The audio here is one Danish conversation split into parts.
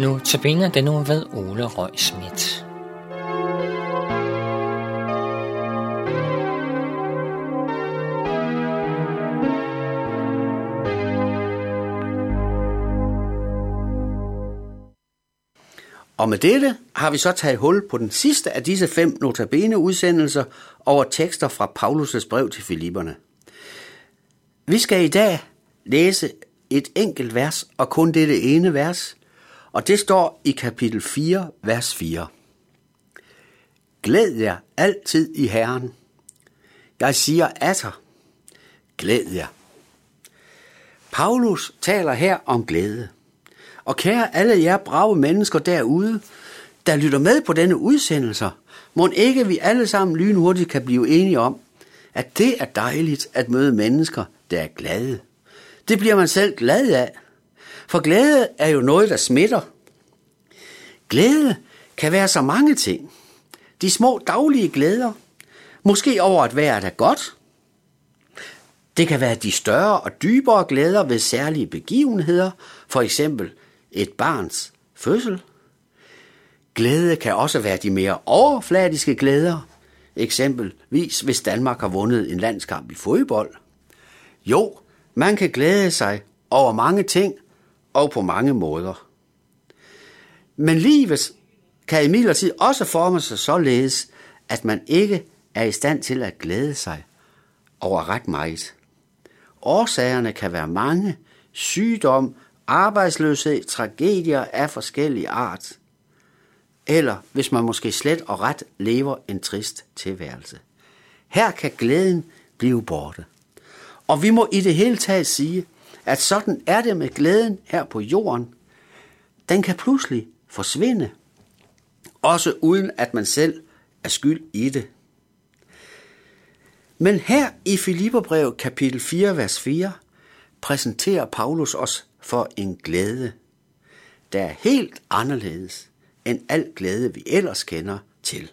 Nu tabiner den nu ved Ole Røg Schmidt. Og med dette har vi så taget hul på den sidste af disse fem notabene udsendelser over tekster fra Paulus' brev til Filipperne. Vi skal i dag læse et enkelt vers, og kun dette ene vers, og det står i kapitel 4, vers 4. Glæd jer altid i Herren. Jeg siger atter, glæd jer. Paulus taler her om glæde. Og kære alle jer brave mennesker derude, der lytter med på denne udsendelse, må ikke vi alle sammen lynhurtigt kan blive enige om, at det er dejligt at møde mennesker, der er glade. Det bliver man selv glad af. For glæde er jo noget, der smitter. Glæde kan være så mange ting. De små daglige glæder. Måske over at vejret er godt. Det kan være de større og dybere glæder ved særlige begivenheder, for eksempel et barns fødsel. Glæde kan også være de mere overfladiske glæder, eksempelvis hvis Danmark har vundet en landskamp i fodbold. Jo, man kan glæde sig over mange ting og på mange måder. Men livet kan imidlertid også forme sig således, at man ikke er i stand til at glæde sig over ret meget. Årsagerne kan være mange, sygdom, arbejdsløshed, tragedier af forskellige art. Eller hvis man måske slet og ret lever en trist tilværelse. Her kan glæden blive borte. Og vi må i det hele taget sige, at sådan er det med glæden her på jorden. Den kan pludselig forsvinde, også uden at man selv er skyld i det. Men her i Filipperbrevet kapitel 4, vers 4, præsenterer Paulus os for en glæde, der er helt anderledes end al glæde, vi ellers kender til.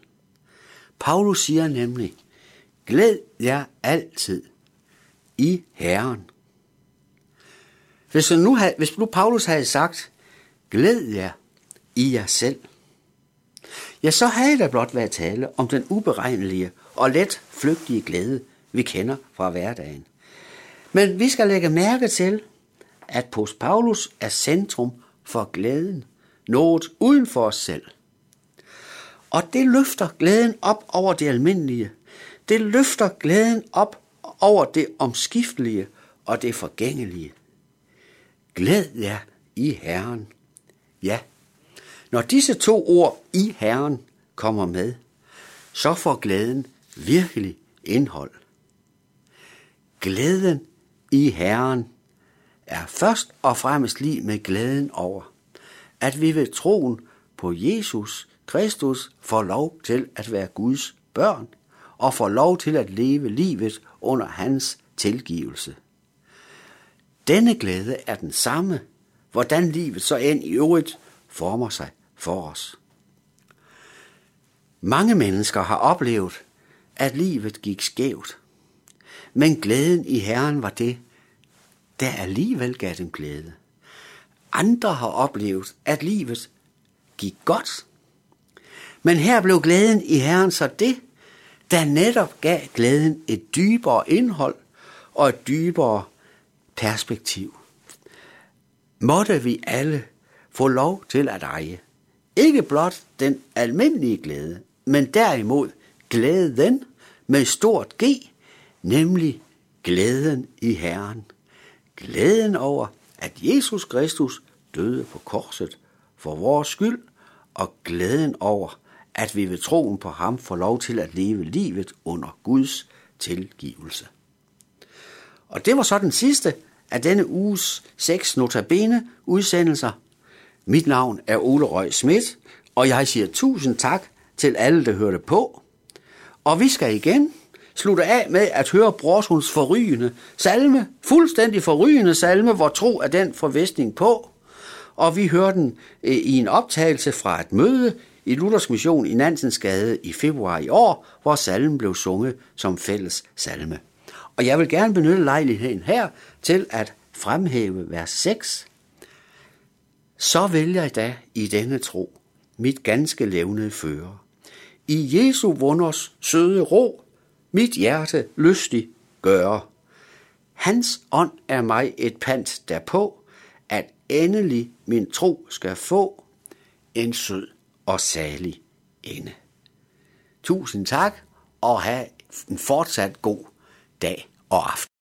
Paulus siger nemlig, glæd jer altid i Herren. Hvis nu, havde, hvis nu Paulus havde sagt, glæd jer i jer selv, ja, så havde der blot været tale om den uberegnelige og let flygtige glæde, vi kender fra hverdagen. Men vi skal lægge mærke til, at post Paulus er centrum for glæden noget uden for os selv. Og det løfter glæden op over det almindelige. Det løfter glæden op over det omskiftelige og det forgængelige. Glæd jer i Herren. Ja, når disse to ord i Herren kommer med, så får glæden virkelig indhold. Glæden i Herren er først og fremmest lige med glæden over, at vi ved troen på Jesus Kristus får lov til at være Guds børn og får lov til at leve livet under hans tilgivelse. Denne glæde er den samme, hvordan livet så end i øvrigt former sig for os. Mange mennesker har oplevet, at livet gik skævt, men glæden i Herren var det, der alligevel gav dem glæde. Andre har oplevet, at livet gik godt. Men her blev glæden i Herren så det, der netop gav glæden et dybere indhold og et dybere perspektiv. Måtte vi alle få lov til at eje. Ikke blot den almindelige glæde, men derimod glæden med stort G, nemlig glæden i Herren. Glæden over, at Jesus Kristus døde på korset for vores skyld, og glæden over, at vi ved troen på ham får lov til at leve livet under Guds tilgivelse. Og det var så den sidste af denne uges seks notabene udsendelser. Mit navn er Ole Røg Schmidt, og jeg siger tusind tak til alle, der hørte på. Og vi skal igen slutte af med at høre Brorsons forrygende salme, fuldstændig forrygende salme, hvor tro er den forvestning på. Og vi hører den eh, i en optagelse fra et møde i Luthers Mission i Nansensgade i februar i år, hvor salmen blev sunget som fælles salme. Og jeg vil gerne benytte lejligheden her til at fremhæve vers 6, så vil jeg da i denne tro mit ganske levnede føre. I Jesu vunders søde ro, mit hjerte lystig gøre. Hans ånd er mig et pant derpå, at endelig min tro skal få en sød og salig ende. Tusind tak, og have en fortsat god dag og aften.